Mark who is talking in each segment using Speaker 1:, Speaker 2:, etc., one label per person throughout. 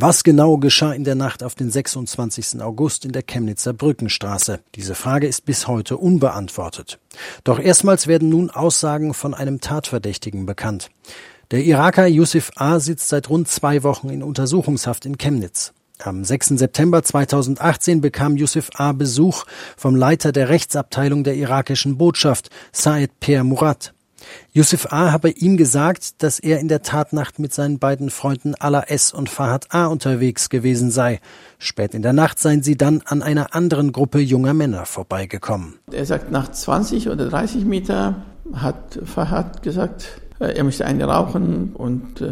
Speaker 1: Was genau geschah in der Nacht auf den 26. August in der Chemnitzer Brückenstraße? Diese Frage ist bis heute unbeantwortet. Doch erstmals werden nun Aussagen von einem Tatverdächtigen bekannt. Der Iraker Yusuf A. sitzt seit rund zwei Wochen in Untersuchungshaft in Chemnitz. Am 6. September 2018 bekam Yusuf A. Besuch vom Leiter der Rechtsabteilung der irakischen Botschaft, Saed Per Murat. Yusuf A. habe ihm gesagt, dass er in der Tatnacht mit seinen beiden Freunden Ala S. und Fahad A. unterwegs gewesen sei. Spät in der Nacht seien sie dann an einer anderen Gruppe junger Männer vorbeigekommen.
Speaker 2: Er sagt, nach 20 oder 30 Meter hat Fahad gesagt, er möchte eine rauchen und äh,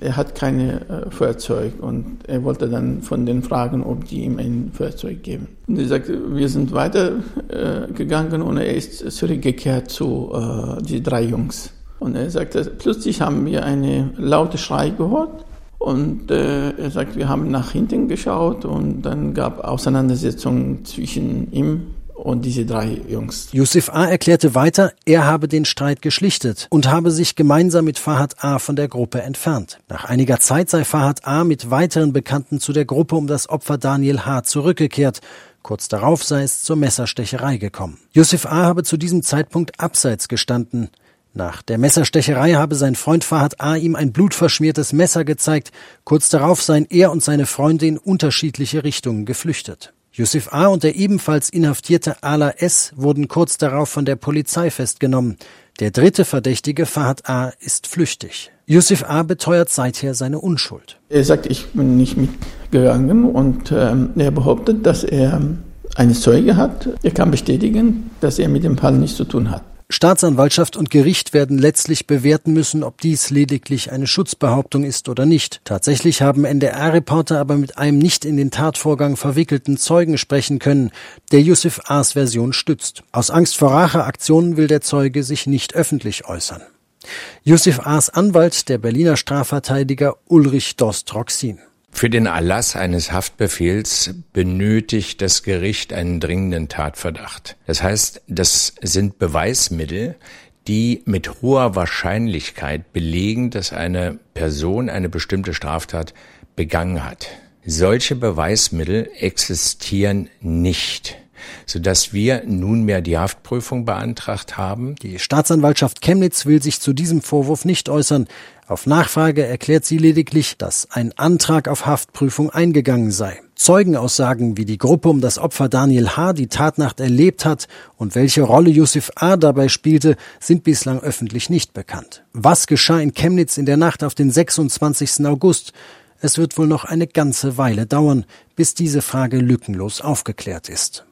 Speaker 2: er hat keine äh, Feuerzeug und er wollte dann von den fragen, ob die ihm ein Feuerzeug geben. Und er sagt, wir sind weitergegangen äh, und er ist zurückgekehrt zu äh, die drei Jungs. Und er sagt, plötzlich haben wir eine laute Schrei gehört und äh, er sagt, wir haben nach hinten geschaut und dann gab Auseinandersetzungen zwischen ihm und diese drei Jungs.
Speaker 1: Yusuf A. erklärte weiter, er habe den Streit geschlichtet und habe sich gemeinsam mit Fahad A. von der Gruppe entfernt. Nach einiger Zeit sei Fahad A. mit weiteren Bekannten zu der Gruppe um das Opfer Daniel H. zurückgekehrt. Kurz darauf sei es zur Messerstecherei gekommen. Yusuf A. habe zu diesem Zeitpunkt abseits gestanden. Nach der Messerstecherei habe sein Freund Fahad A. ihm ein blutverschmiertes Messer gezeigt. Kurz darauf seien er und seine Freunde in unterschiedliche Richtungen geflüchtet. Yusuf A. und der ebenfalls inhaftierte Ala S. wurden kurz darauf von der Polizei festgenommen. Der dritte Verdächtige, Fahad A., ist flüchtig. Yusuf A. beteuert seither seine Unschuld.
Speaker 2: Er sagt, ich bin nicht mitgegangen und ähm, er behauptet, dass er eine Zeuge hat. Er kann bestätigen, dass er mit dem Fall nichts zu tun hat.
Speaker 1: Staatsanwaltschaft und Gericht werden letztlich bewerten müssen, ob dies lediglich eine Schutzbehauptung ist oder nicht. Tatsächlich haben NDR-Reporter aber mit einem nicht in den Tatvorgang verwickelten Zeugen sprechen können, der Yusuf A.'s Version stützt. Aus Angst vor Racheaktionen will der Zeuge sich nicht öffentlich äußern. Yusuf A.'s Anwalt, der Berliner Strafverteidiger Ulrich Dost-Roxin.
Speaker 3: Für den Erlass eines Haftbefehls benötigt das Gericht einen dringenden Tatverdacht. Das heißt, das sind Beweismittel, die mit hoher Wahrscheinlichkeit belegen, dass eine Person eine bestimmte Straftat begangen hat. Solche Beweismittel existieren nicht sodass wir nunmehr die Haftprüfung beantragt haben.
Speaker 1: Die Staatsanwaltschaft Chemnitz will sich zu diesem Vorwurf nicht äußern. Auf Nachfrage erklärt sie lediglich, dass ein Antrag auf Haftprüfung eingegangen sei. Zeugenaussagen, wie die Gruppe um das Opfer Daniel H. die Tatnacht erlebt hat und welche Rolle Yusuf A. dabei spielte, sind bislang öffentlich nicht bekannt. Was geschah in Chemnitz in der Nacht auf den 26. August? Es wird wohl noch eine ganze Weile dauern, bis diese Frage lückenlos aufgeklärt ist.